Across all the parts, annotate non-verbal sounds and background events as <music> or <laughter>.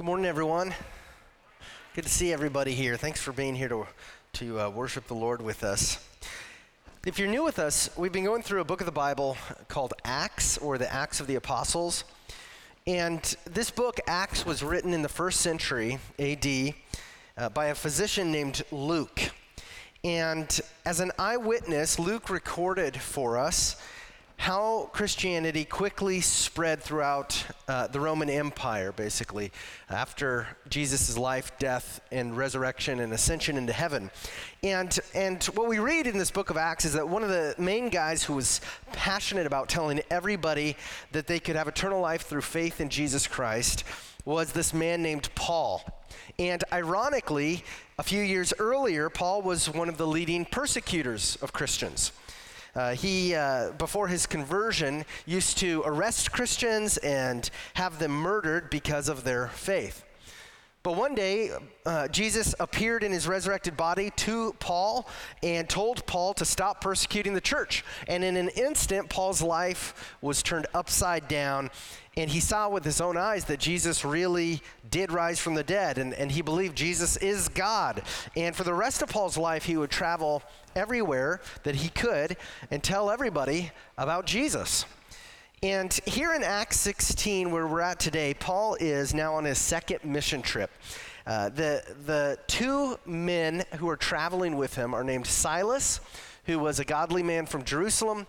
Good morning, everyone. Good to see everybody here. Thanks for being here to, to uh, worship the Lord with us. If you're new with us, we've been going through a book of the Bible called Acts or the Acts of the Apostles. And this book, Acts, was written in the first century AD uh, by a physician named Luke. And as an eyewitness, Luke recorded for us how Christianity quickly spread throughout uh, the Roman Empire, basically, after Jesus' life, death, and resurrection and ascension into heaven. And, and what we read in this book of Acts is that one of the main guys who was passionate about telling everybody that they could have eternal life through faith in Jesus Christ was this man named Paul. And ironically, a few years earlier, Paul was one of the leading persecutors of Christians. Uh, he, uh, before his conversion, used to arrest Christians and have them murdered because of their faith. But one day, uh, Jesus appeared in his resurrected body to Paul and told Paul to stop persecuting the church. And in an instant, Paul's life was turned upside down, and he saw with his own eyes that Jesus really did rise from the dead, and, and he believed Jesus is God. And for the rest of Paul's life, he would travel everywhere that he could and tell everybody about Jesus. And here in Acts 16, where we're at today, Paul is now on his second mission trip. Uh, the, the two men who are traveling with him are named Silas, who was a godly man from Jerusalem,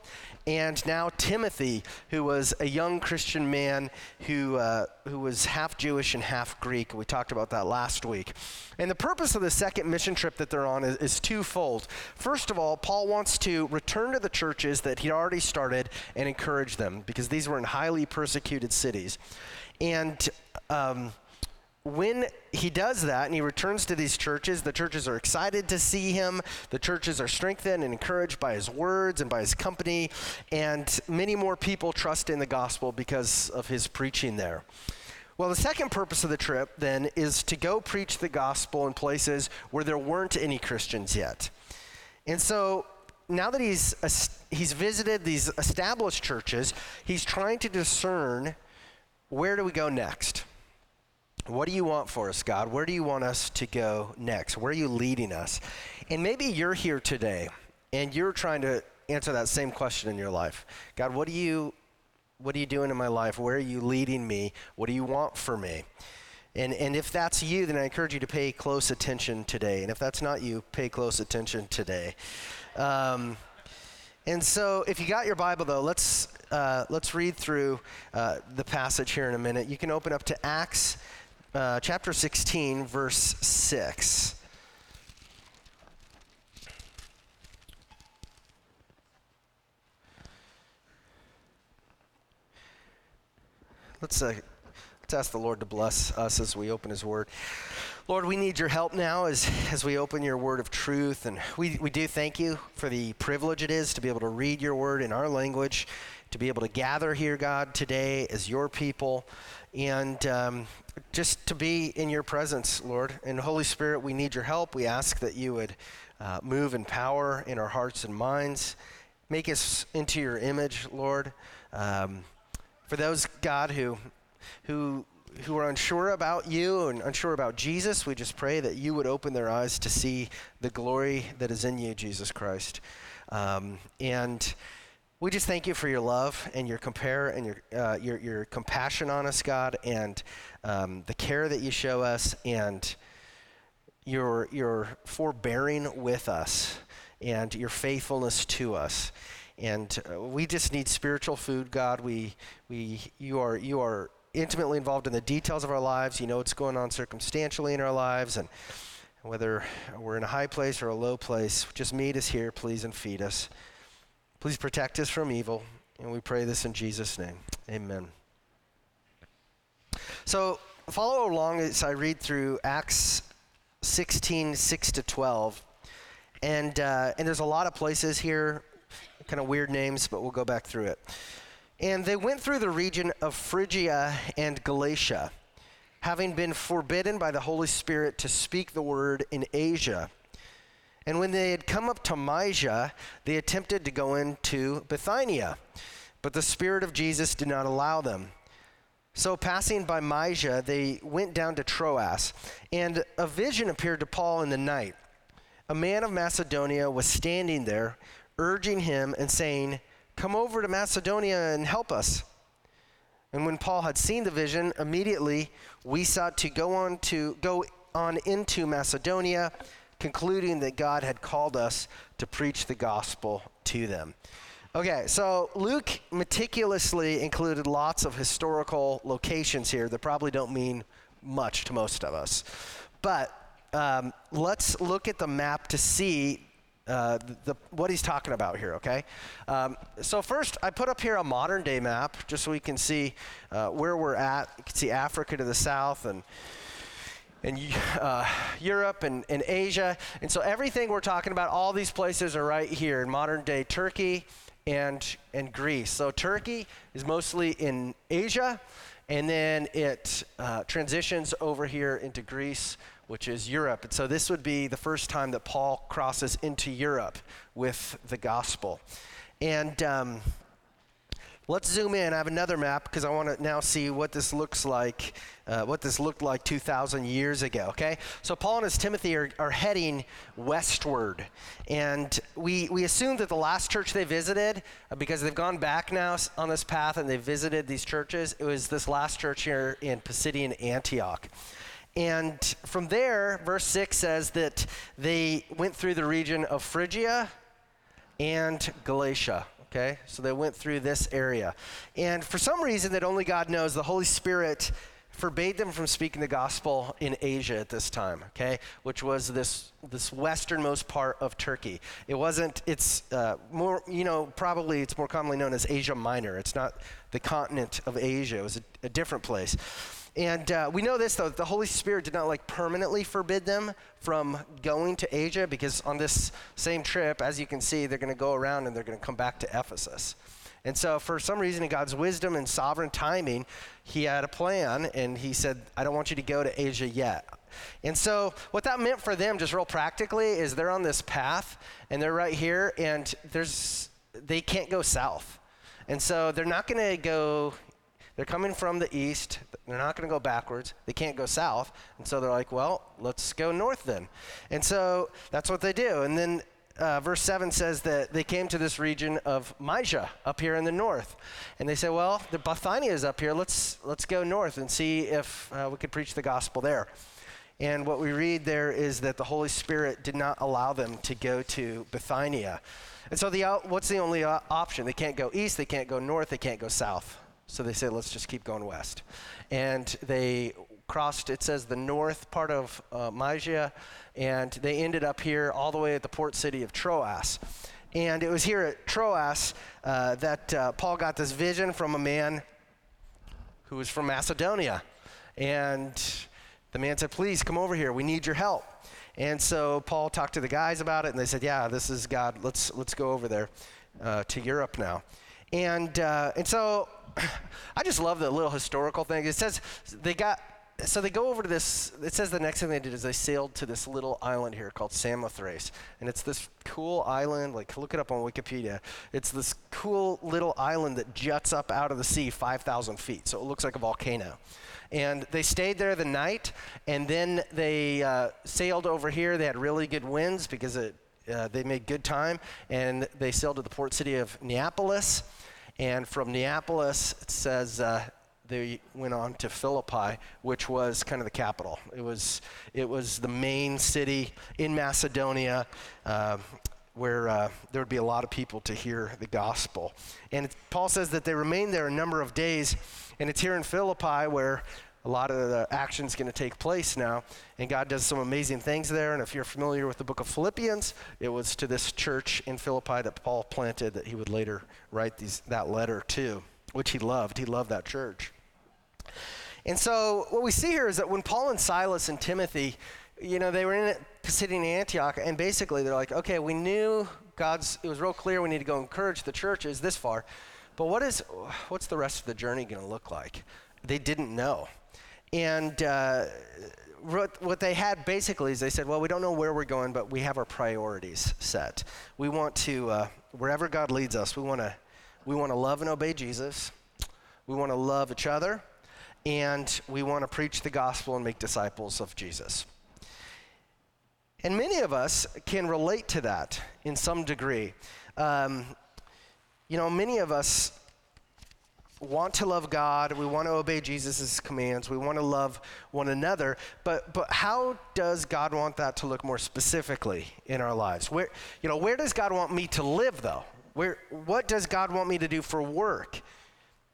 and now Timothy, who was a young Christian man who, uh, who was half Jewish and half Greek. We talked about that last week. And the purpose of the second mission trip that they're on is, is twofold. First of all, Paul wants to return to the churches that he'd already started and encourage them because these were in highly persecuted cities. And um, when he does that and he returns to these churches, the churches are excited to see him. The churches are strengthened and encouraged by his words and by his company. And many more people trust in the gospel because of his preaching there. Well, the second purpose of the trip then is to go preach the gospel in places where there weren't any Christians yet. And so now that he's, he's visited these established churches, he's trying to discern where do we go next? What do you want for us, God? Where do you want us to go next? Where are you leading us? And maybe you're here today and you're trying to answer that same question in your life. God, what do you what are you doing in my life? Where are you leading me? What do you want for me? And, and if that's you, then I encourage you to pay close attention today. And if that's not you, pay close attention today. Um, and so, if you got your Bible, though, let's, uh, let's read through uh, the passage here in a minute. You can open up to Acts uh, chapter 16, verse 6. Let's, uh, let's ask the Lord to bless us as we open His Word. Lord, we need your help now as, as we open your Word of truth. And we, we do thank you for the privilege it is to be able to read your Word in our language, to be able to gather here, God, today as your people and um, just to be in your presence, Lord. And Holy Spirit, we need your help. We ask that you would uh, move in power in our hearts and minds. Make us into your image, Lord. Um, for those, God, who, who, who are unsure about you and unsure about Jesus, we just pray that you would open their eyes to see the glory that is in you, Jesus Christ. Um, and we just thank you for your love and your compare and your, uh, your, your compassion on us, God, and um, the care that you show us and your, your forbearing with us and your faithfulness to us. And uh, we just need spiritual food, God. We, we, you, are, you are intimately involved in the details of our lives. You know what's going on circumstantially in our lives. And whether we're in a high place or a low place, just meet us here, please, and feed us. Please protect us from evil. And we pray this in Jesus' name. Amen. So follow along as I read through Acts 16, 6 to 12. And, uh, and there's a lot of places here, kind of weird names, but we'll go back through it. And they went through the region of Phrygia and Galatia, having been forbidden by the Holy Spirit to speak the word in Asia. And when they had come up to Mysia, they attempted to go into Bithynia, but the Spirit of Jesus did not allow them. So, passing by Mysia, they went down to Troas, and a vision appeared to Paul in the night. A man of Macedonia was standing there, urging him and saying, Come over to Macedonia and help us. And when Paul had seen the vision, immediately we sought to go on to go on into Macedonia, concluding that God had called us to preach the gospel to them. Okay, so Luke meticulously included lots of historical locations here that probably don't mean much to most of us. But um, let's look at the map to see uh, the, what he's talking about here, okay? Um, so, first, I put up here a modern day map just so we can see uh, where we're at. You can see Africa to the south and and uh, Europe and, and Asia. And so everything we're talking about, all these places are right here in modern day Turkey and, and Greece. So Turkey is mostly in Asia, and then it uh, transitions over here into Greece, which is Europe. And so this would be the first time that Paul crosses into Europe with the gospel. And um, Let's zoom in. I have another map because I want to now see what this looks like, uh, what this looked like 2,000 years ago, okay? So Paul and his Timothy are, are heading westward. And we, we assume that the last church they visited, uh, because they've gone back now on this path and they visited these churches, it was this last church here in Pisidian Antioch. And from there, verse 6 says that they went through the region of Phrygia and Galatia. Okay, so they went through this area. And for some reason that only God knows, the Holy Spirit forbade them from speaking the gospel in Asia at this time, okay, which was this this westernmost part of Turkey. It wasn't. It's uh, more, you know, probably it's more commonly known as Asia Minor. It's not the continent of Asia. It was a, a different place. And uh, we know this, though, the Holy Spirit did not like permanently forbid them from going to Asia because on this same trip, as you can see, they're going to go around and they're going to come back to Ephesus. And so, for some reason, in God's wisdom and sovereign timing, he had a plan and he said, I don't want you to go to Asia yet. And so, what that meant for them, just real practically, is they're on this path and they're right here and there's, they can't go south. And so, they're not going to go they're coming from the east. They're not going to go backwards. They can't go south. And so they're like, well, let's go north then. And so that's what they do. And then uh, verse 7 says that they came to this region of Mysia up here in the north. And they say, well, the Bithynia is up here. Let's, let's go north and see if uh, we could preach the gospel there. And what we read there is that the Holy Spirit did not allow them to go to Bithynia. And so the, what's the only uh, option? They can't go east, they can't go north, they can't go south. So they said, let's just keep going west. And they crossed, it says, the north part of uh, Mysia, and they ended up here all the way at the port city of Troas. And it was here at Troas uh, that uh, Paul got this vision from a man who was from Macedonia. And the man said, Please come over here. We need your help. And so Paul talked to the guys about it, and they said, Yeah, this is God. Let's, let's go over there uh, to Europe now. And, uh, and so <coughs> I just love the little historical thing. It says they got so they go over to this. It says the next thing they did is they sailed to this little island here called Samothrace, and it's this cool island. Like look it up on Wikipedia. It's this cool little island that juts up out of the sea 5,000 feet, so it looks like a volcano. And they stayed there the night, and then they uh, sailed over here. They had really good winds because it, uh, they made good time, and they sailed to the port city of Neapolis. And from Neapolis, it says uh, they went on to Philippi, which was kind of the capital. It was, it was the main city in Macedonia. Uh, where uh, there would be a lot of people to hear the gospel. And Paul says that they remained there a number of days, and it's here in Philippi where a lot of the action is going to take place now. And God does some amazing things there. And if you're familiar with the book of Philippians, it was to this church in Philippi that Paul planted that he would later write these, that letter to, which he loved. He loved that church. And so what we see here is that when Paul and Silas and Timothy, you know, they were in Pisidian Antioch, and basically they're like, okay, we knew God's, it was real clear we need to go encourage the churches this far, but what is, what's the rest of the journey going to look like? They didn't know. And uh, what they had basically is they said, well, we don't know where we're going, but we have our priorities set. We want to, uh, wherever God leads us, we want to we want to love and obey Jesus. We want to love each other. and we want to preach the gospel and make disciples of Jesus. And many of us can relate to that in some degree. Um, you know, many of us want to love God, we want to obey Jesus' commands, we want to love one another, but, but how does God want that to look more specifically in our lives? Where, you know, where does God want me to live, though? Where, what does God want me to do for work?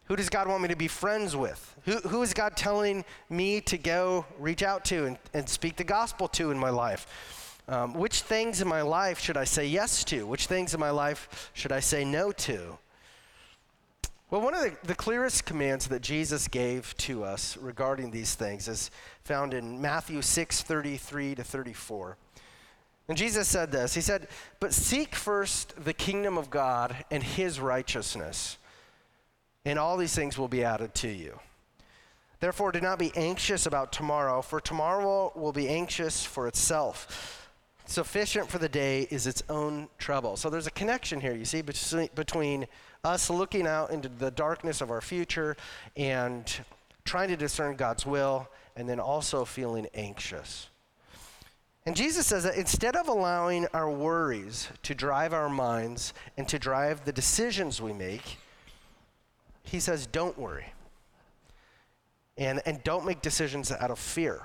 Who does God want me to be friends with? Who, who is God telling me to go reach out to and, and speak the gospel to in my life? Um, which things in my life should I say yes to? Which things in my life should I say no to? Well, one of the, the clearest commands that Jesus gave to us regarding these things is found in Matthew 6 33 to 34. And Jesus said this He said, But seek first the kingdom of God and his righteousness and all these things will be added to you. Therefore, do not be anxious about tomorrow, for tomorrow will be anxious for itself. Sufficient for the day is its own trouble. So there's a connection here, you see, between us looking out into the darkness of our future and trying to discern God's will, and then also feeling anxious. And Jesus says that instead of allowing our worries to drive our minds and to drive the decisions we make, he says, don't worry. And, and don't make decisions out of fear.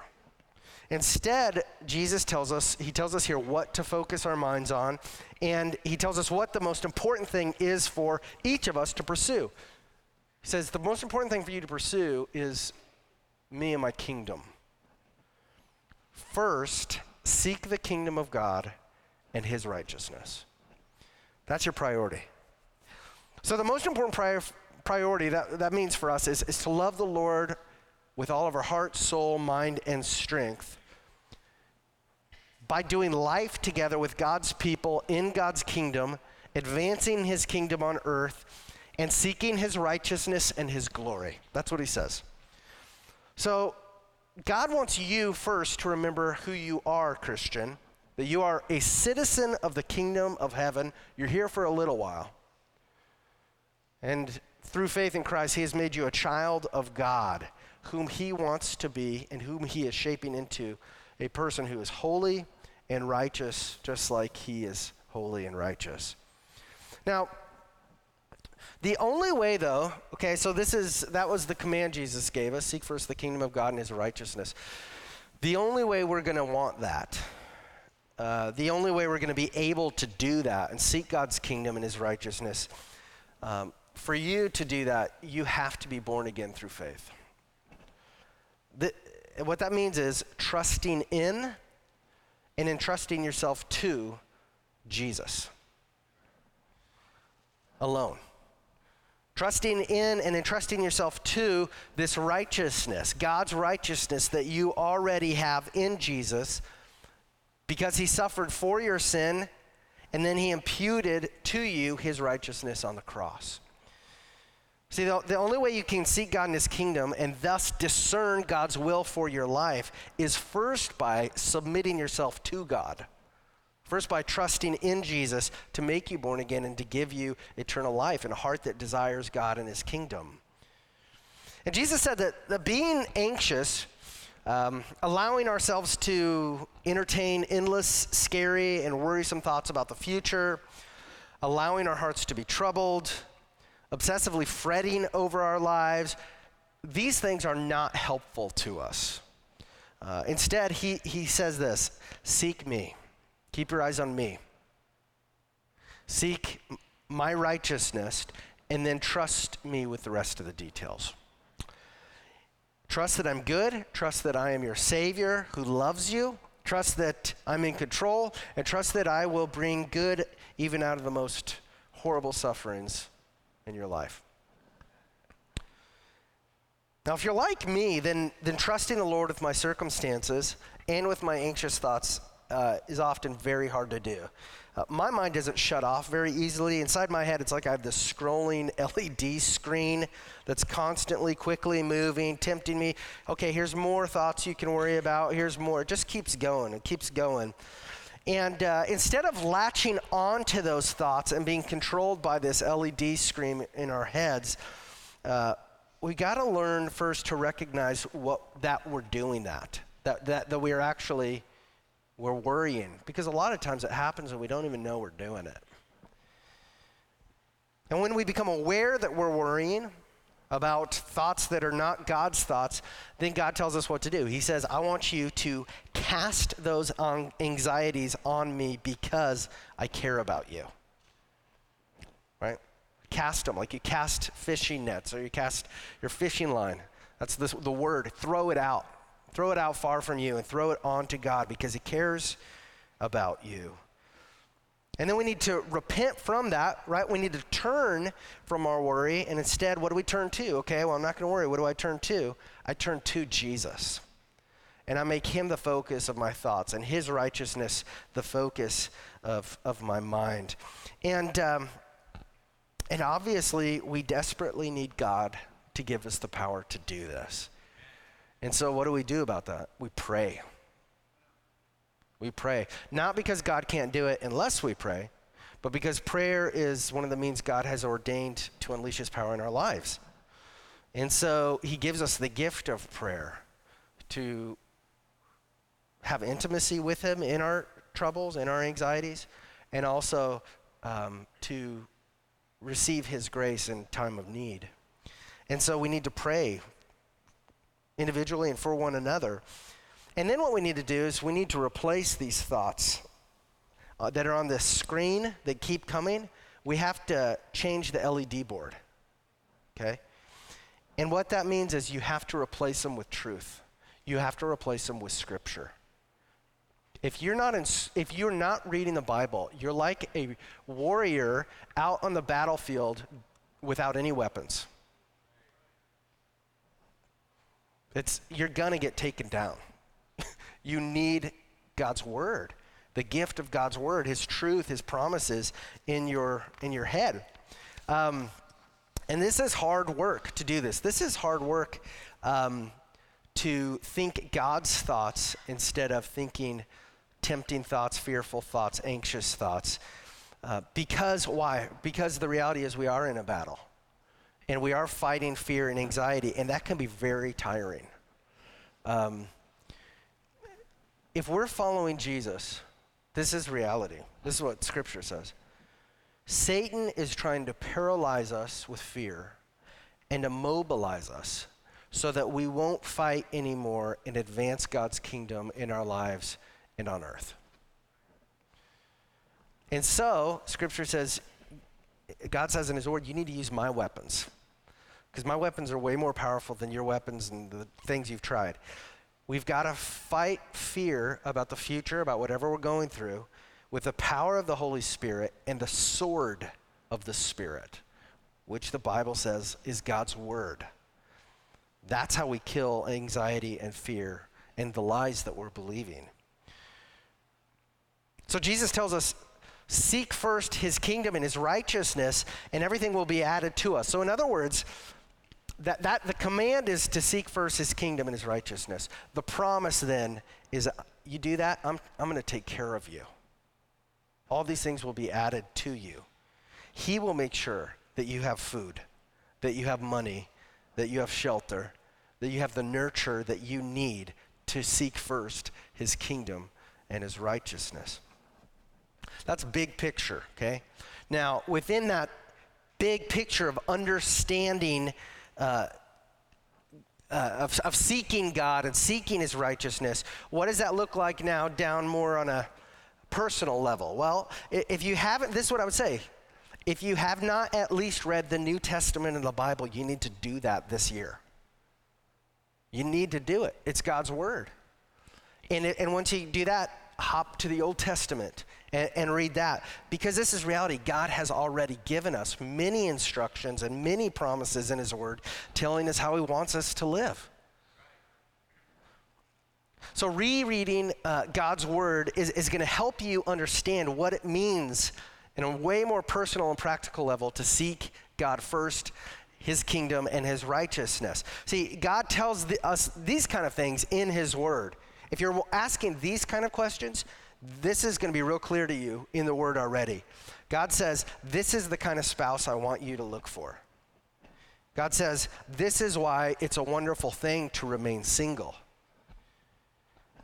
Instead, Jesus tells us, he tells us here what to focus our minds on, and he tells us what the most important thing is for each of us to pursue. He says, the most important thing for you to pursue is me and my kingdom. First, seek the kingdom of God and his righteousness. That's your priority. So, the most important prior, priority that, that means for us is, is to love the Lord with all of our heart, soul, mind, and strength by doing life together with God's people in God's kingdom, advancing his kingdom on earth, and seeking his righteousness and his glory. That's what he says. So, God wants you first to remember who you are, Christian, that you are a citizen of the kingdom of heaven. You're here for a little while. And through faith in Christ, He has made you a child of God, whom He wants to be and whom He is shaping into a person who is holy and righteous, just like He is holy and righteous. Now, the only way, though, okay, so this is, that was the command Jesus gave us seek first the kingdom of God and His righteousness. The only way we're going to want that, uh, the only way we're going to be able to do that and seek God's kingdom and His righteousness um, for you to do that, you have to be born again through faith. The, what that means is trusting in and entrusting yourself to Jesus alone. Trusting in and entrusting yourself to this righteousness, God's righteousness that you already have in Jesus because he suffered for your sin and then he imputed to you his righteousness on the cross. See, the, the only way you can seek God in His kingdom and thus discern God's will for your life is first by submitting yourself to God. First, by trusting in Jesus to make you born again and to give you eternal life and a heart that desires God and His kingdom. And Jesus said that, that being anxious, um, allowing ourselves to entertain endless, scary, and worrisome thoughts about the future, allowing our hearts to be troubled, obsessively fretting over our lives, these things are not helpful to us. Uh, instead, he, he says this Seek me, keep your eyes on me. Seek my righteousness, and then trust me with the rest of the details. Trust that I'm good, trust that I am your Savior who loves you, trust that I'm in control, and trust that I will bring good even out of the most horrible sufferings in your life. Now, if you're like me, then, then trusting the Lord with my circumstances and with my anxious thoughts uh, is often very hard to do. Uh, my mind doesn't shut off very easily. Inside my head, it's like I have this scrolling <laughs> LED screen that's constantly, quickly moving, tempting me. Okay, here's more thoughts you can worry about. Here's more. It just keeps going. It keeps going. And uh, instead of latching onto those thoughts and being controlled by this LED screen in our heads, uh, we got to learn first to recognize what that we're doing that, that, that, that we are actually, we're worrying. Because a lot of times it happens and we don't even know we're doing it. And when we become aware that we're worrying about thoughts that are not God's thoughts, then God tells us what to do. He says, I want you to cast those anxieties on me because I care about you. Right? cast them like you cast fishing nets or you cast your fishing line. That's the, the word. Throw it out. Throw it out far from you and throw it onto God because He cares about you. And then we need to repent from that, right? We need to turn from our worry, and instead, what do we turn to? Okay, well, I'm not going to worry. What do I turn to? I turn to Jesus. And I make him the focus of my thoughts, and his righteousness the focus of, of my mind. And um, and obviously, we desperately need God to give us the power to do this. And so, what do we do about that? We pray. We pray. Not because God can't do it unless we pray, but because prayer is one of the means God has ordained to unleash his power in our lives. And so, he gives us the gift of prayer to have intimacy with him in our troubles, in our anxieties, and also um, to receive His grace in time of need. And so we need to pray individually and for one another. And then what we need to do is we need to replace these thoughts uh, that are on the screen that keep coming. We have to change the LED board. Okay? And what that means is you have to replace them with truth. You have to replace them with scripture. If you're not in, if you're not reading the Bible, you're like a warrior out on the battlefield without any weapons. It's you're going to get taken down. You need God's word, the gift of God's word, His truth, His promises in your in your head. Um, and this is hard work to do this. This is hard work um, to think God's thoughts instead of thinking tempting thoughts, fearful thoughts, anxious thoughts. Uh, because why? Because the reality is we are in a battle. And we are fighting fear and anxiety, and that can be very tiring. Um, if we're following Jesus, this is reality. This is what Scripture says. Satan is trying to paralyze us with fear and immobilize us so that we won't fight anymore and advance God's kingdom in our lives and on earth. And so, Scripture says, God says in His Word, you need to use my weapons. Because my weapons are way more powerful than your weapons and the things you've tried. We've got to fight fear about the future, about whatever we're going through, with the power of the Holy Spirit and the sword of the Spirit, which the Bible says is God's Word. That's how we kill anxiety and fear and the lies that we're believing. So Jesus tells us, seek first his kingdom and his righteousness, and everything will be added to us. So, in other words, that, that the command is to seek first his kingdom and his righteousness. The promise then is uh, you do that, I'm, I'm going to take care of you. All these things will be added to you. He will make sure that you have food, that you have money, that you have shelter, that you have the nurture that you need to seek first his kingdom and his righteousness. That's big picture, okay? Now, within that big picture of understanding, uh, of, of seeking God and seeking His righteousness, what does that look like now down more on a personal level? Well, if you haven't, this is what I would say. If you have not at least read the New Testament in the Bible, you need to do that this year. You need to do it. It's God's Word. And, it, and once you do that, hop to the Old Testament and, and, read that. Because this is reality. God has already given us many instructions and many promises in His Word telling us how He wants us to live. So, rereading uh, God's Word is, is going to help you understand what it means in a way more personal and practical level to seek God first, His kingdom, and His righteousness. See, God tells the, us these kind of things in His Word. If you're asking these kind of questions, this is going to be real clear to you in the word already. God says, This is the kind of spouse I want you to look for. God says, This is why it's a wonderful thing to remain single.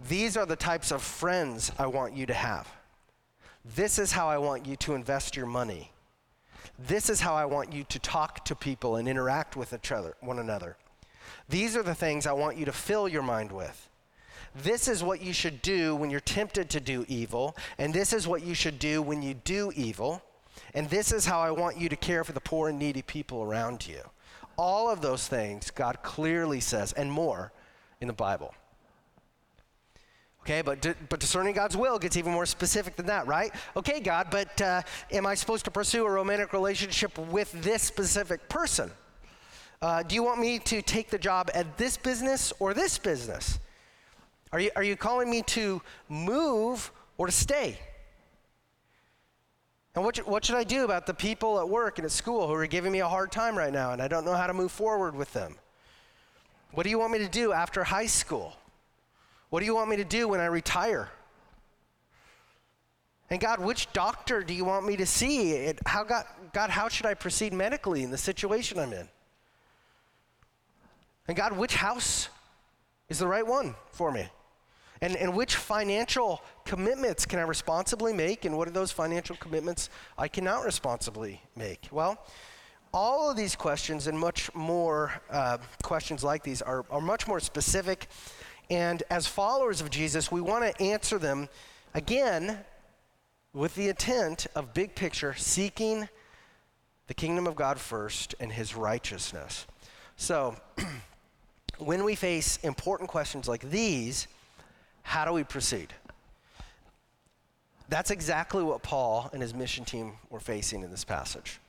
These are the types of friends I want you to have. This is how I want you to invest your money. This is how I want you to talk to people and interact with each other, one another. These are the things I want you to fill your mind with. This is what you should do when you're tempted to do evil, and this is what you should do when you do evil, and this is how I want you to care for the poor and needy people around you. All of those things God clearly says, and more in the Bible. Okay, but, but discerning God's will gets even more specific than that, right? Okay, God, but uh, am I supposed to pursue a romantic relationship with this specific person? Uh, do you want me to take the job at this business or this business? Are you, are you calling me to move or to stay? And what, what should I do about the people at work and at school who are giving me a hard time right now and I don't know how to move forward with them? What do you want me to do after high school? What do you want me to do when I retire? And God, which doctor do you want me to see? how God, God, how should I proceed medically in the situation I'm in? And God, which house is the right one for me? And, and which financial commitments can I responsibly make? And what are those financial commitments I cannot responsibly make? Well, all of these questions and much more uh, questions like these are, are much more specific. And as followers of Jesus, we want to answer them again with the intent of big picture seeking the kingdom of God first and his righteousness. So, <clears throat> when we face important questions like these, how do we proceed? That's exactly what Paul and his mission team were facing in this passage.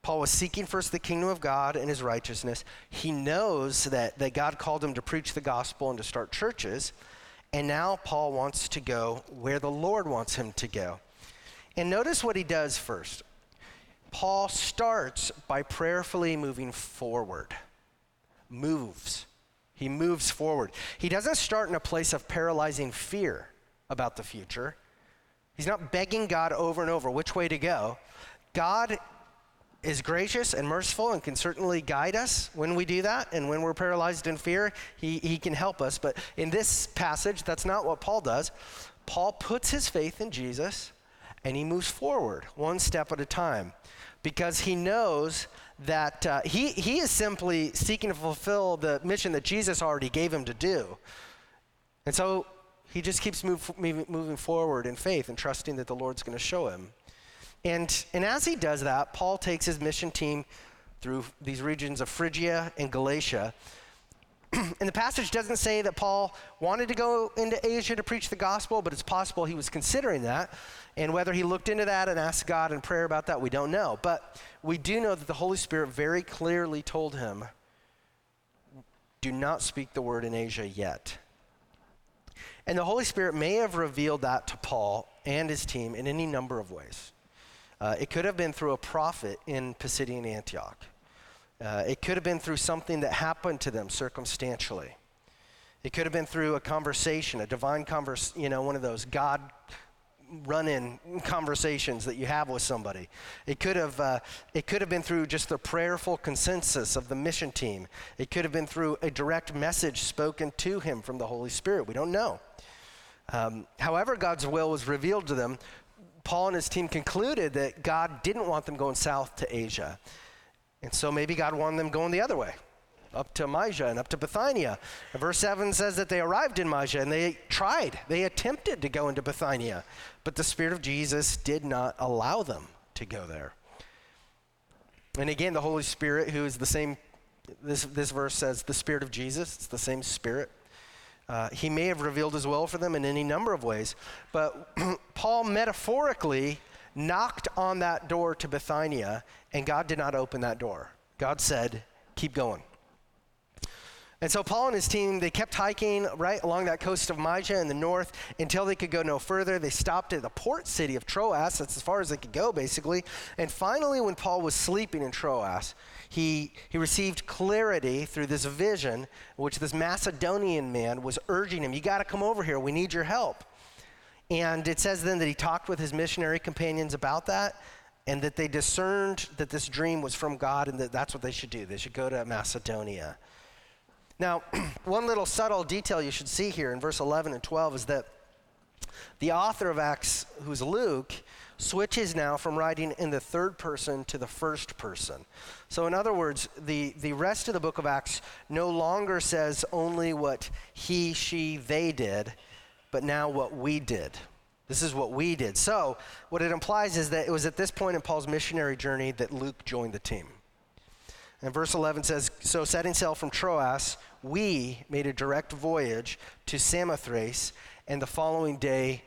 Paul was seeking first the kingdom of God and his righteousness. He knows that, that God called him to preach the gospel and to start churches. And now Paul wants to go where the Lord wants him to go. And notice what he does first. Paul starts by prayerfully moving forward, moves. He moves forward. He doesn't start in a place of paralyzing fear about the future. He's not begging God over and over which way to go. God is gracious and merciful and can certainly guide us when we do that. And when we're paralyzed in fear, he, he can help us. But in this passage, that's not what Paul does. Paul puts his faith in Jesus and he moves forward one step at a time because he knows that uh, he, he is simply seeking to fulfill the mission that Jesus already gave him to do. And so he just keeps move, moving forward in faith and trusting that the Lord's going to show him. And, and as he does that, Paul takes his mission team through these regions of Phrygia and Galatia. <clears throat> and the passage doesn't say that Paul wanted to go into Asia to preach the gospel, but it's possible he was considering that. And whether he looked into that and asked God in prayer about that, we don't know. But we do know that the Holy Spirit very clearly told him, do not speak the word in Asia yet. And the Holy Spirit may have revealed that to Paul and his team in any number of ways. Uh, it could have been through a prophet in Pisidian Antioch. Uh, it could have been through something that happened to them circumstantially. It could have been through a conversation, a divine conversation, you know, one of those God run in conversations that you have with somebody. It could have, uh, it could have been through just the prayerful consensus of the mission team. It could have been through a direct message spoken to him from the Holy Spirit. We don't know. Um, however, God's will was revealed to them. Paul and his team concluded that God didn't want them going south to Asia. And so maybe God wanted them going the other way up to Mysia and up to Bithynia. And verse 7 says that they arrived in Mysia and they tried, they attempted to go into Bithynia, but the Spirit of Jesus did not allow them to go there. And again, the Holy Spirit, who is the same, this, this verse says, the Spirit of Jesus, it's the same Spirit. Uh, he may have revealed his will for them in any number of ways, but <clears throat> Paul metaphorically knocked on that door to Bithynia, and God did not open that door. God said, Keep going. And so Paul and his team, they kept hiking right along that coast of Mysia in the north until they could go no further. They stopped at the port city of Troas. That's as far as they could go, basically. And finally, when Paul was sleeping in Troas, he, he received clarity through this vision, which this Macedonian man was urging him, You got to come over here. We need your help. And it says then that he talked with his missionary companions about that. and that they discerned that this dream was from God and that that's what they should do. They should go to Macedonia. Now, <clears throat> one little subtle detail you should see here in verse 11 and 12 is that the author of Acts, who's Luke, switches now from writing in the third person to the first person. So, in other words, the, the rest of the book of Acts no longer says only what he, she, they did, but now what we did. This is what we did. So, what it implies is that it was at this point in Paul's missionary journey that Luke joined the team. And verse 11 says So, setting sail from Troas, we made a direct voyage to Samothrace, and the following day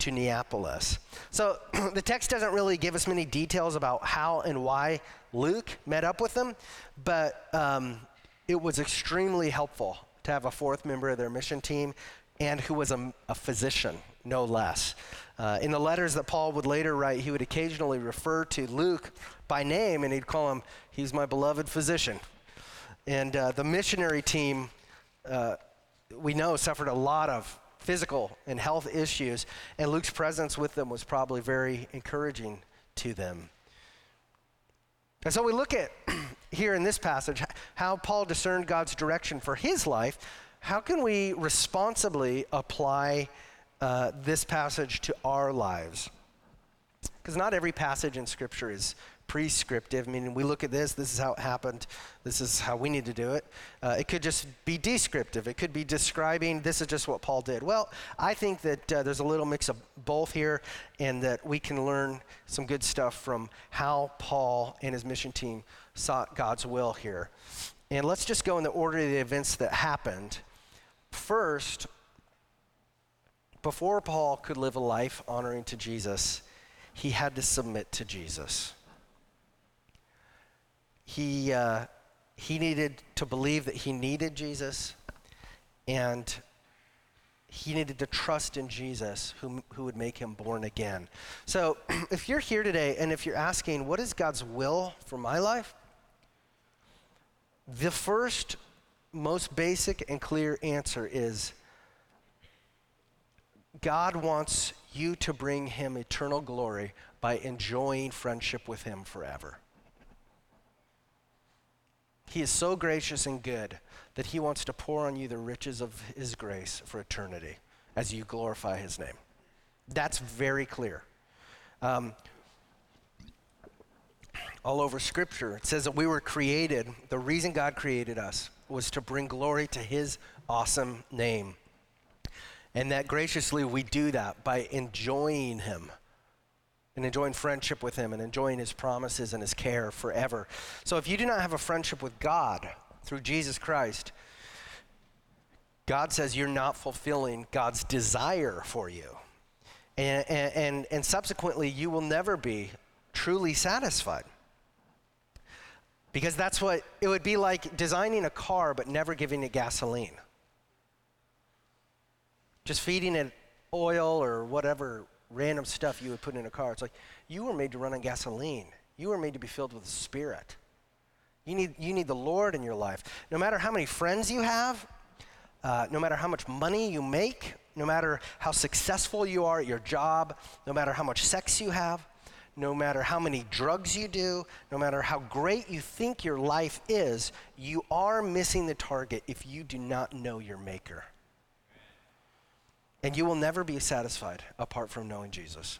to Neapolis. So, <clears throat> the text doesn't really give us many details about how and why Luke met up with them, but um, it was extremely helpful to have a fourth member of their mission team and who was a, a physician, no less. Uh, in the letters that Paul would later write, he would occasionally refer to Luke by name and he'd call him, He's my beloved physician. And uh, the missionary team, uh, we know, suffered a lot of physical and health issues, and Luke's presence with them was probably very encouraging to them. And so we look at <clears throat> here in this passage how Paul discerned God's direction for his life how can we responsibly apply uh, this passage to our lives? Because not every passage in Scripture is prescriptive, meaning we look at this, this is how it happened, this is how we need to do it. Uh, it could just be descriptive, it could be describing, this is just what Paul did. Well, I think that uh, there's a little mix of both here, and that we can learn some good stuff from how Paul and his mission team sought God's will here. And let's just go in the order of the events that happened First, before Paul could live a life honoring to Jesus, he had to submit to Jesus. He, uh, he needed to believe that he needed Jesus, and he needed to trust in Jesus who, who would make him born again. So, <clears throat> if you're here today and if you're asking, what is God's will for my life? The first most basic and clear answer is God wants you to bring him eternal glory by enjoying friendship with him forever. He is so gracious and good that he wants to pour on you the riches of his grace for eternity as you glorify his name. That's very clear. Um, all over Scripture, it says that we were created, the reason God created us was to bring glory to his awesome name. And that graciously we do that by enjoying him and enjoying friendship with him and enjoying his promises and his care forever. So if you do not have a friendship with God through Jesus Christ, God says you're not fulfilling God's desire for you. And, and, and, subsequently, you will never be truly satisfied. Because that's what it would be like designing a car but never giving it gasoline. Just feeding it oil or whatever random stuff you would put in a car. It's like you were made to run on gasoline. You were made to be filled with the Spirit. You need, you need the Lord in your life. No matter how many friends you have, uh, no matter how much money you make, no matter how successful you are at your job, no matter how much sex you have, no matter how many drugs you do, no matter how great you think your life is, you are missing the target if you do not know your Maker. And you will never be satisfied apart from knowing Jesus.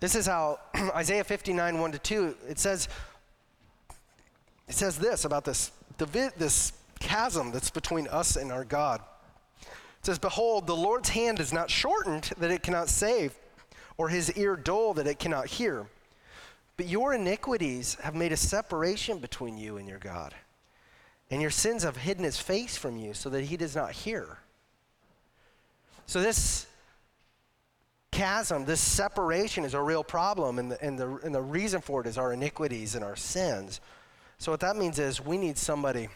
This is how <clears throat> Isaiah 59, 1 to 2, it says, it says this about this, this chasm that's between us and our God. It says, Behold, the Lord's hand is not shortened that it cannot save or his ear dull that it cannot hear. But your iniquities have made a separation between you and your God. And your sins have hidden his face from you so that he does not hear. So, this chasm, this separation is a real problem, and the, and, the, and the reason for it is our iniquities and our sins. So, what that means is we need somebody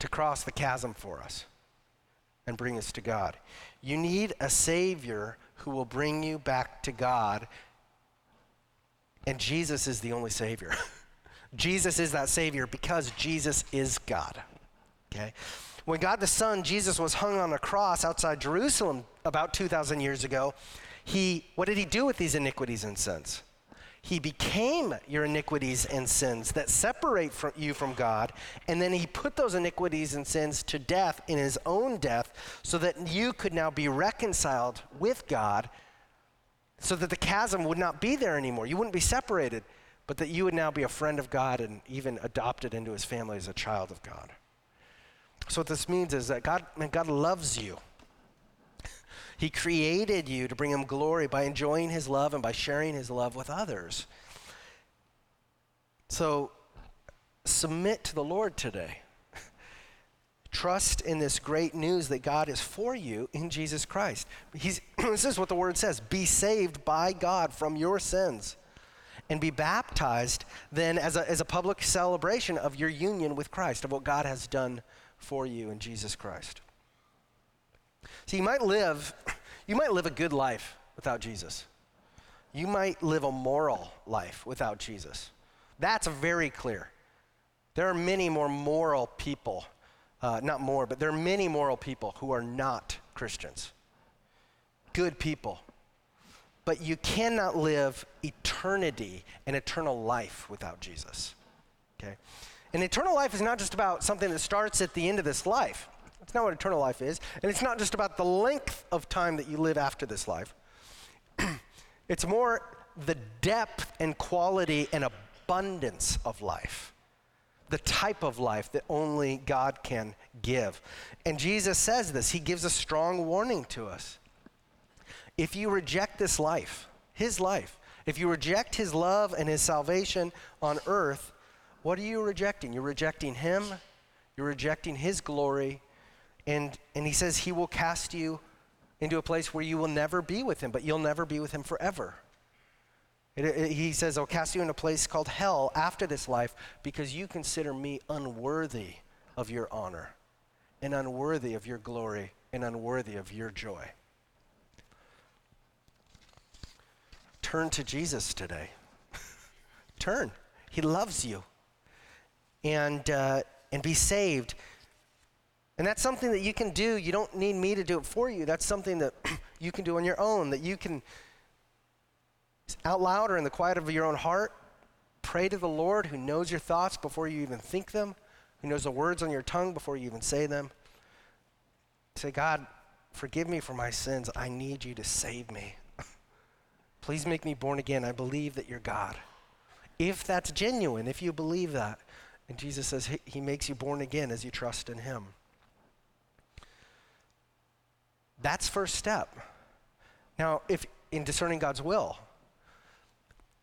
to cross the chasm for us and bring us to God. You need a Savior who will bring you back to God. And Jesus is the only Savior. <laughs> Jesus is that Savior because Jesus is God. Okay? When God the Son, Jesus, was hung on a cross outside Jerusalem about 2,000 years ago, he, what did he do with these iniquities and sins? He became your iniquities and sins that separate from you from God, and then he put those iniquities and sins to death in his own death so that you could now be reconciled with God, so that the chasm would not be there anymore. You wouldn't be separated, but that you would now be a friend of God and even adopted into his family as a child of God. So what this means is that God, man, God loves you. He created you to bring him glory by enjoying his love and by sharing his love with others. So submit to the Lord today. <laughs> Trust in this great news that God is for you in Jesus Christ. He's, <clears throat> this is what the word says be saved by God from your sins and be baptized then as a, as a public celebration of your union with Christ, of what God has done for you in Jesus Christ. So you might live, you might live a good life without Jesus. You might live a moral life without Jesus. That's very clear. There are many more moral people, uh, not more, but there are many moral people who are not Christians. Good people. But you cannot live eternity and eternal life without Jesus. Okay? And eternal life is not just about something that starts at the end of this life. That's not what eternal life is. And it's not just about the length of time that you live after this life. <clears throat> it's more the depth and quality and abundance of life, the type of life that only God can give. And Jesus says this, He gives a strong warning to us. If you reject this life, His life, if you reject His love and His salvation on earth, what are you rejecting? You're rejecting Him, you're rejecting His glory, and, and he says he will cast you into a place where you will never be with him, but you'll never be with him forever. It, it, he says, I'll cast you in a place called hell after this life because you consider me unworthy of your honor and unworthy of your glory and unworthy of your joy. Turn to Jesus today. <laughs> Turn. He loves you. And, uh, and be saved. And that's something that you can do. You don't need me to do it for you. That's something that <clears throat> you can do on your own, that you can out loud or in the quiet of your own heart pray to the Lord who knows your thoughts before you even think them, who knows the words on your tongue before you even say them. Say, God, forgive me for my sins. I need you to save me. <laughs> Please make me born again. I believe that you're God. If that's genuine, if you believe that, and Jesus says he, makes you born again as you trust in him. That's first step. Now, if in discerning God's will,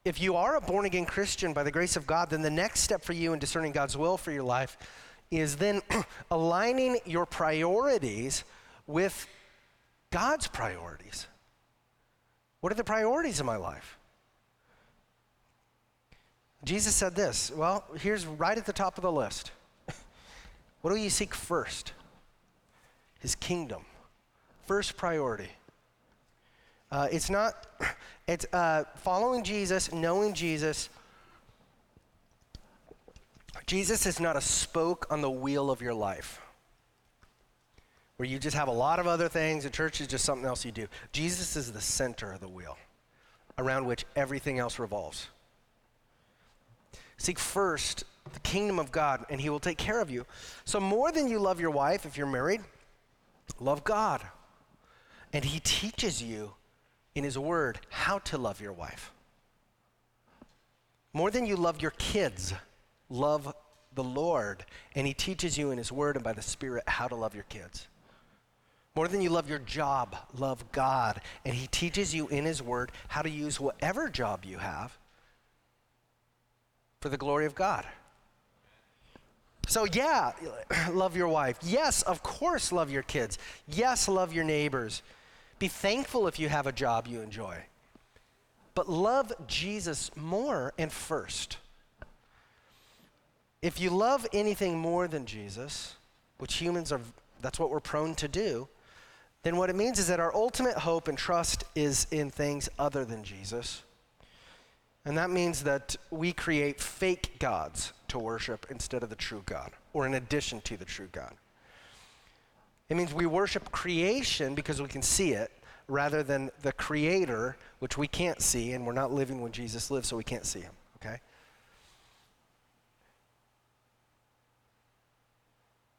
if you are a born again Christian by the grace of God, then the next step for you in discerning God's will for your life is then <clears throat> aligning your priorities with God's priorities. What are the priorities of my life? Jesus said this. Well, here's right at the top of the list. <laughs> what do you seek first? His kingdom First priority. Uh, it's not, <clears throat> it's uh, following Jesus, knowing Jesus. Jesus is not a spoke on the wheel of your life where you just have a lot of other things and church is just something else you do. Jesus is the center of the wheel around which everything else revolves. Seek first the kingdom of God and he will take care of you. So, more than you love your wife if you're married, love God. And he teaches you in his word how to love your wife. More than you love your kids, love the Lord. And he teaches you in his word and by the Spirit how to love your kids. More than you love your job, love God. And he teaches you in his word how to use whatever job you have for the glory of God. So, yeah, <clears throat> love your wife. Yes, of course, love your kids. Yes, love your neighbors. Be thankful if you have a job you enjoy. But love Jesus more and first. If you love anything more than Jesus, which humans are, that's what we're prone to do, then what it means is that our ultimate hope and trust is in things other than Jesus. And that means that we create fake gods to worship instead of the true God, or in addition to the true God. It means we worship creation because we can see it, rather than the creator, which we can't see, and we're not living when Jesus lived, so we can't see him, okay?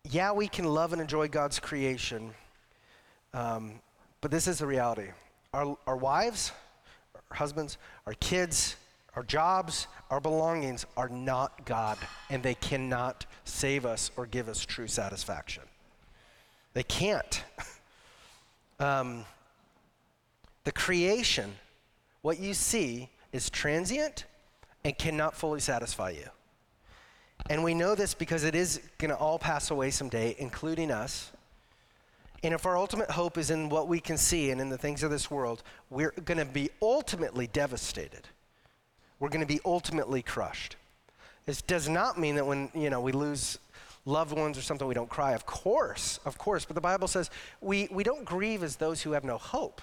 Yeah, we can love and enjoy God's creation, um, but this is the reality. Our, our wives, our husbands, our kids, our jobs, our belongings are not God, and they cannot save us or give us true satisfaction. They can't. <laughs> um, the creation, what you see, is transient and cannot fully satisfy you. And we know this because it is going to all pass away someday, including us. And if our ultimate hope is in what we can see and in the things of this world, we're going to be ultimately devastated we're going to be ultimately crushed. This does not mean that when, you know, we lose loved ones or something, we don't cry. Of course, of course. But the Bible says we, we don't grieve as those who have no hope.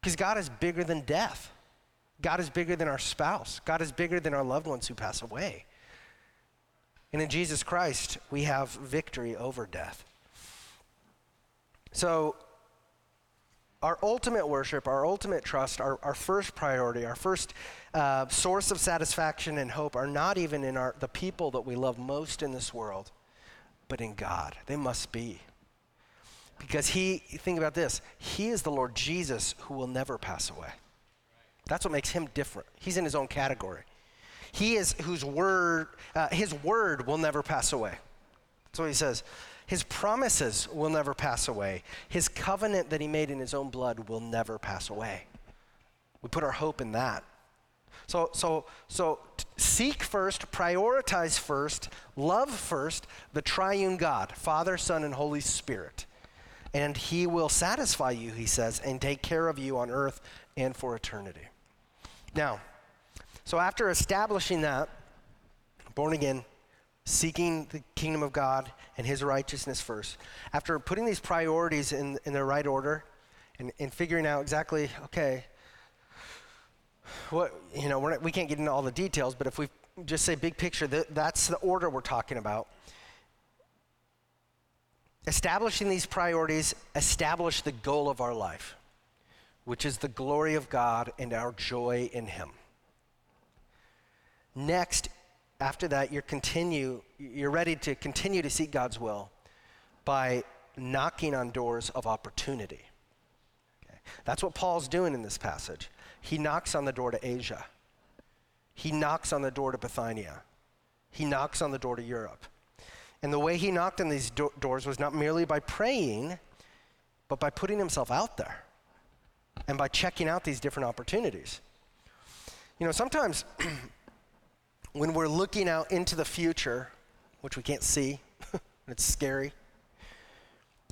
Because God is bigger than death. God is bigger than our spouse. God is bigger than our loved ones who pass away. And in Jesus Christ, we have victory over death. So our ultimate worship, our ultimate trust, our, our first priority, our first uh, source of satisfaction and hope are not even in our, the people that we love most in this world, but in God. They must be. Because He, think about this, He is the Lord Jesus who will never pass away. That's what makes Him different. He's in His own category. He is whose word, uh, His word will never pass away. That's what He says. His promises will never pass away. His covenant that he made in his own blood will never pass away. We put our hope in that. So, so, so seek first, prioritize first, love first the triune God, Father, Son, and Holy Spirit. And he will satisfy you, he says, and take care of you on earth and for eternity. Now, so after establishing that, born again, seeking the kingdom of God and his righteousness first. After putting these priorities in, in their right order and, and figuring out exactly, okay, what, you know, not, we can't get into all the details, but if we just say big picture, that, that's the order we're talking about. Establishing these priorities establish the goal of our life, which is the glory of God and our joy in him. Next after that, you're continue, you're ready to continue to seek God's will by knocking on doors of opportunity. Okay? That's what Paul's doing in this passage. He knocks on the door to Asia. He knocks on the door to Bithynia. He knocks on the door to Europe. And the way he knocked on these do- doors was not merely by praying, but by putting himself out there and by checking out these different opportunities. You know, sometimes <clears throat> when we're looking out into the future, which we can't see, <laughs> it's scary,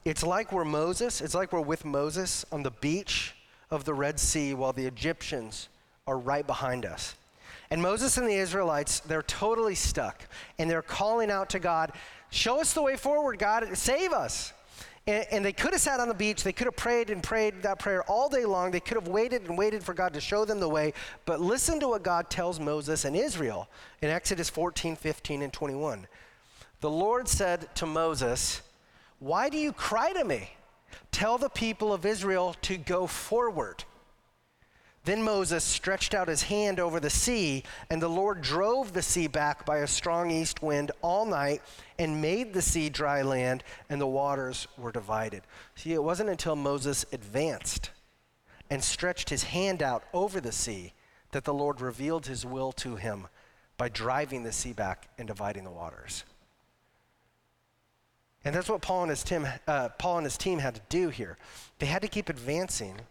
it's like we're Moses, it's like we're with Moses on the beach of the Red Sea while the Egyptians are right behind us. And Moses and the Israelites, they're totally stuck. And they're calling out to God, Show us the way forward, God, save us. And, and, they could have sat on the beach. They could have prayed and prayed that prayer all day long. They could have waited and waited for God to show them the way. But listen to what God tells Moses and Israel in Exodus 14, 15, and 21. The Lord said to Moses, Why do you cry to me? Tell the people of Israel to go forward. Then Moses stretched out his hand over the sea, and the Lord drove the sea back by a strong east wind all night and made the sea dry land, and the waters were divided. See, it wasn't until Moses advanced and stretched his hand out over the sea that the Lord revealed his will to him by driving the sea back and dividing the waters. And that's what Paul and his team, uh, Paul and his team had to do here. They had to keep advancing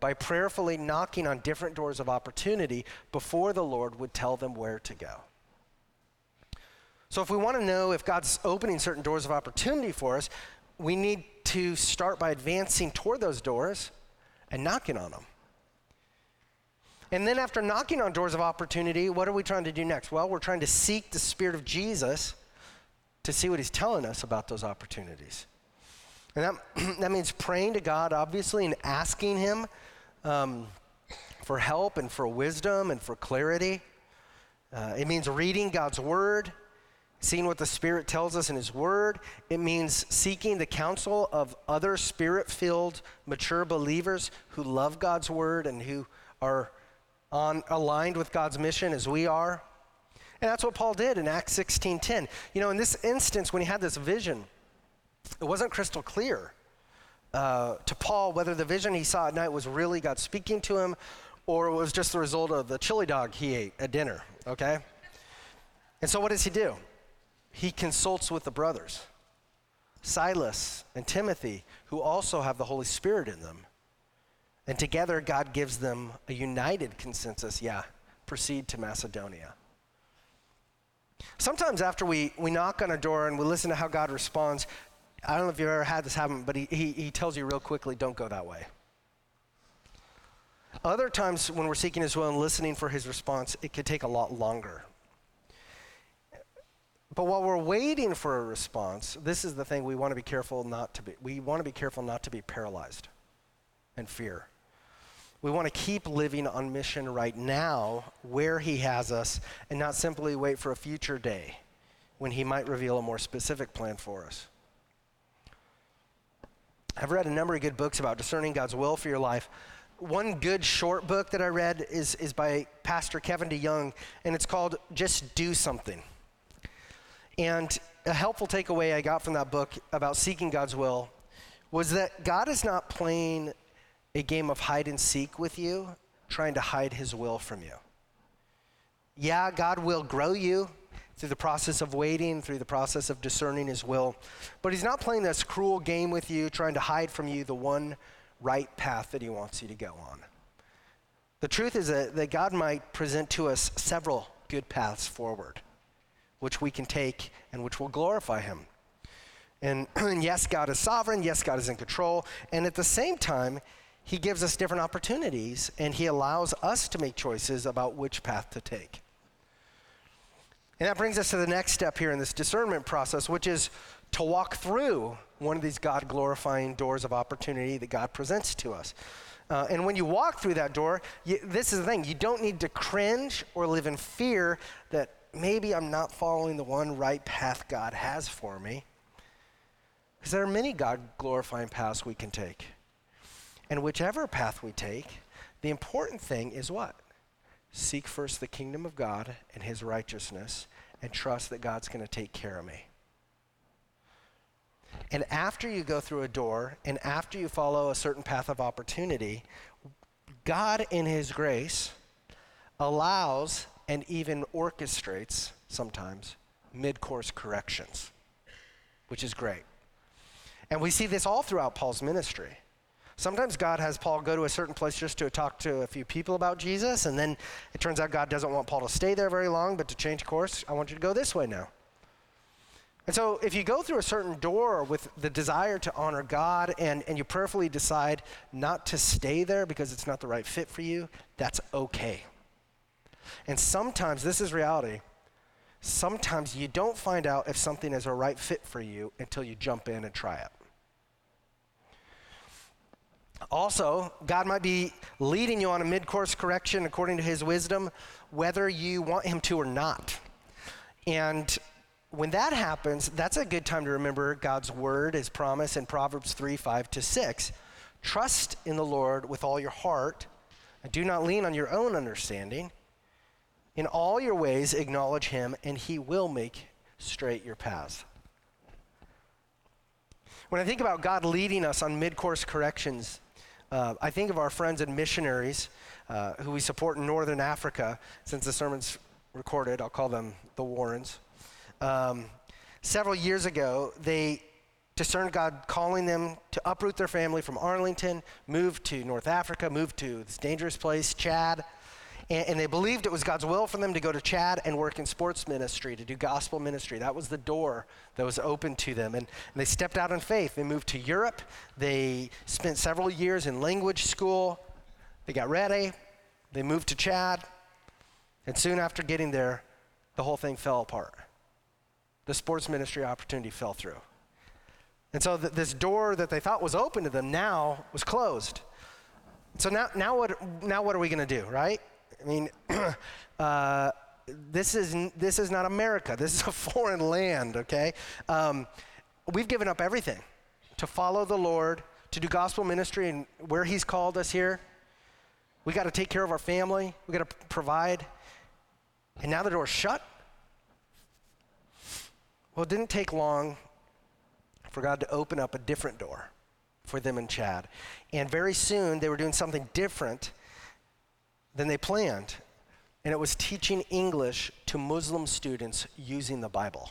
by prayerfully knocking on different doors of opportunity before the Lord would tell them where to go. So, if we want to know if God's opening certain doors of opportunity for us, we need to start by advancing toward those doors and knocking on them. And then, after knocking on doors of opportunity, what are we trying to do next? Well, we're trying to seek the Spirit of Jesus to see what He's telling us about those opportunities. And that, <clears throat> that means praying to God, obviously, and asking Him um, for help and for wisdom and for clarity. Uh, it means reading God's Word seeing what the Spirit tells us in His Word. It means seeking the counsel of other Spirit filled, mature believers who love God's Word and who are on, aligned with God's mission as we are. And that's what Paul did in Acts 16:10. You know, in this instance, when he had this vision, it wasn't crystal clear uh, to Paul whether the vision he saw at night was really God speaking to him or it was just the result of the chili dog he ate at dinner, okay? And so what does he do? He consults with the brothers, Silas and Timothy, who also have the Holy Spirit in them. And together, God gives them a united consensus yeah, proceed to Macedonia. Sometimes, after we, we knock on a door and we listen to how God responds, I don't know if you've ever had this happen, but he, he, he tells you real quickly don't go that way. Other times, when we're seeking His will and listening for His response, it could take a lot longer. But while we're waiting for a response, this is the thing we want to be careful not to be. We want to be careful not to be paralyzed and fear. We want to keep living on mission right now where He has us and not simply wait for a future day when He might reveal a more specific plan for us. I've read a number of good books about discerning God's will for your life. One good short book that I read is, is by Pastor Kevin DeYoung, and it's called Just Do Something. And a helpful takeaway I got from that book about seeking God's will was that God is not playing a game of hide and seek with you, trying to hide his will from you. Yeah, God will grow you through the process of waiting, through the process of discerning his will, but he's not playing this cruel game with you, trying to hide from you the one right path that he wants you to go on. The truth is that, that God might present to us several good paths forward, which we can take and which will glorify him. And, <clears throat> and yes, God is sovereign. Yes, God is in control. And at the same time, he gives us different opportunities and He allows us to make choices about which path to take. And that brings us to the next step here in this discernment process, which is to walk through one of these God glorifying doors of opportunity that God presents to us. Uh, and when you walk through that door, you, this is the thing you don't need to cringe or live in fear that maybe I'm not following the one right path God has for me. Because there are many God glorifying paths we can take. And whichever path we take, the important thing is what? Seek first the kingdom of God and his righteousness and trust that God's going to take care of me. And after you go through a door and after you follow a certain path of opportunity, God, in His grace, allows and even orchestrates sometimes mid course corrections, which is great. And we see this all throughout Paul's ministry. Sometimes God has Paul go to a certain place just to talk to a few people about Jesus, and then it turns out God doesn't want Paul to stay there very long, but to change course, I want you to go this way now. And so, if you go through a certain door with the desire to honor God and, and you prayerfully decide not to stay there because it's not the right fit for you, that's okay. And sometimes, this is reality, sometimes you don't find out if something is a right fit for you until you jump in and try it. Also, God might be leading you on a mid course correction according to his wisdom, whether you want him to or not. And when that happens, that's a good time to remember God's word, his promise in Proverbs 3 5 to 6. Trust in the Lord with all your heart, and do not lean on your own understanding. In all your ways, acknowledge him, and he will make straight your paths. When I think about God leading us on mid course corrections, uh, I think of our friends and missionaries uh, who we support in Northern Africa. Since the sermon's recorded, I'll call them the Warrens. Um, several years ago, they discerned God calling them to uproot their family from Arlington, move to North Africa, move to this dangerous place, Chad. And, and, they believed it was God's will for them to go to Chad and work in sports ministry, to do gospel ministry. That was the door that was open to them. And, and they stepped out in faith. They moved to Europe. They spent several years in language school. They got ready. They moved to Chad. And soon after getting there, the whole thing fell apart. The sports ministry opportunity fell through. And so th- this door that they thought was open to them now was closed. So now, now, what, now what are we going to do, right? I mean, <clears throat> uh, this is, this is not America. This is a <laughs> foreign land, okay? Um, we've given up everything to follow the Lord, to do gospel ministry and where He's called us here. We got to take care of our family, we got to provide. And now the door's shut. Well, it didn't take long for God to open up a different door for them and Chad. And very soon they were doing something different than they planned. And it was teaching English to Muslim students using the Bible.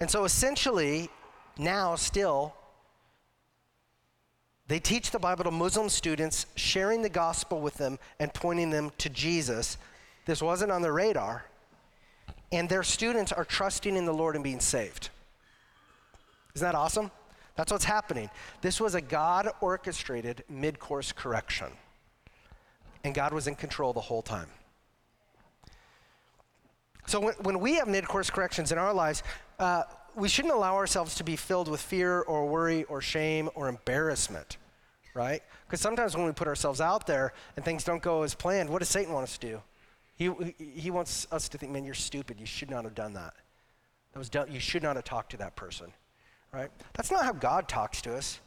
And so essentially, now still, they teach the Bible to Muslim students, sharing the gospel with them and pointing them to Jesus. This wasn't on their radar. And their students are trusting in the Lord and being saved. Isn't that awesome? That's what's happening. This was a God orchestrated mid course correction. And God was in control the whole time. So when, when we have mid course corrections in our lives, uh, we shouldn't allow ourselves to be filled with fear or worry or shame or embarrassment, right? Because sometimes when we put ourselves out there and things don't go as planned, what does Satan want us to do? He, he wants us to think, man, you're stupid. You should not have done that. That was done. You should not have talked to that person, right? That's not how God talks to us.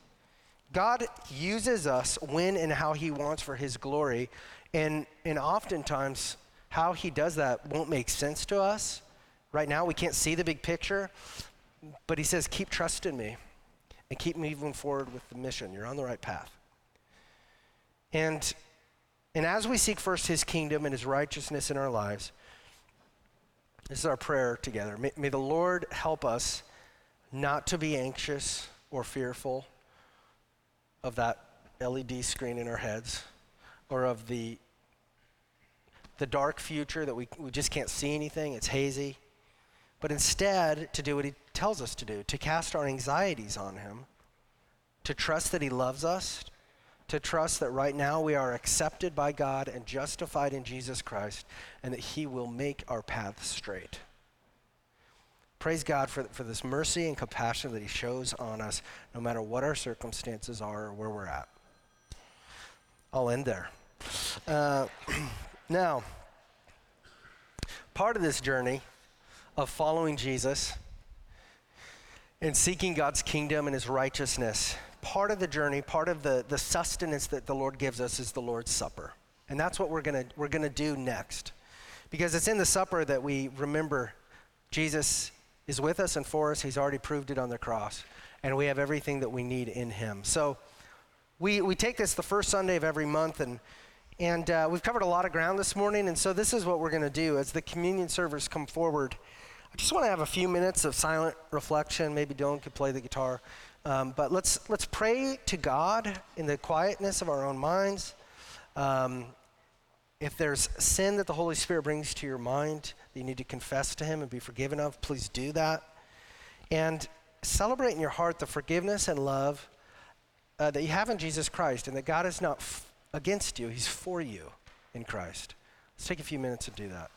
God uses us when and how He wants for His glory, and and oftentimes how He does that won't make sense to us. Right now, we can't see the big picture, but He says, "Keep trusting me, and keep moving forward with the mission. You're on the right path." And and as we seek first His kingdom and His righteousness in our lives, this is our prayer together. May, may the Lord help us not to be anxious or fearful of that LED screen in our heads or of the, the dark future that we, we just can't see anything, it's hazy. But instead, to do what he tells us to do, to cast our anxieties on him, to trust that he loves us, to trust that right now we are accepted by God and justified in Jesus Christ, and that he will make our path straight. Praise God for, for this mercy and compassion that He shows on us, no matter what our circumstances are or where we're at. I'll end there. Uh, <clears throat> now, part of this journey of following Jesus and seeking God's kingdom and His righteousness, part of the journey, part of the, the sustenance that the Lord gives us is the Lord's Supper. And that's what we're going we're going to do next. Because it's in the supper that we remember Jesus is with us and for us. He's already proved it on the cross. And we have everything that we need in Him. So we, we take this the first Sunday of every month, and, and uh, we've covered a lot of ground this morning. And so this is what we're going to do as the communion servers come forward. I just want to have a few minutes of silent reflection. Maybe Dylan could play the guitar. Um, but let's, let's pray to God in the quietness of our own minds. Um, if there's sin that the Holy Spirit brings to your mind that you need to confess to Him and be forgiven of, please do that. And celebrate in your heart the forgiveness and love uh, that you have in Jesus Christ and that God is not f- against you, He's for you in Christ. Let's take a few minutes and do that.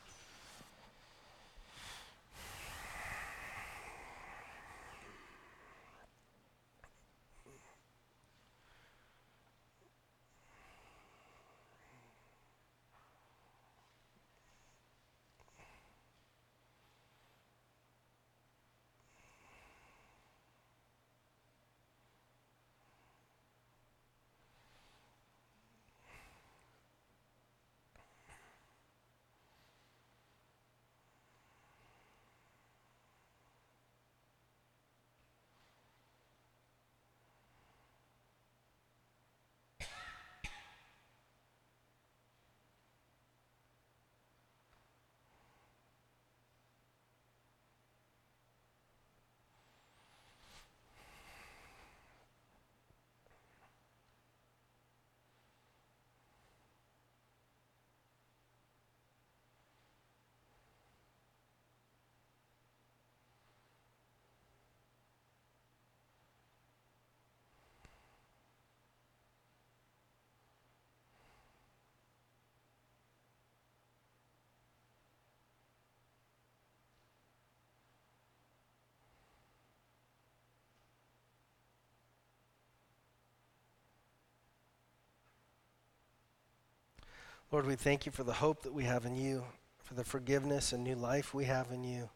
Lord, we thank you for the hope that we have in you, for the forgiveness and new life we have in you,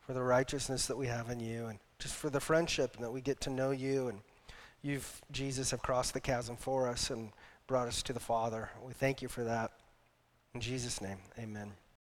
for the righteousness that we have in you, and just for the friendship and that we get to know you. And you've, Jesus, have crossed the chasm for us and brought us to the Father. We thank you for that. In Jesus' name, amen.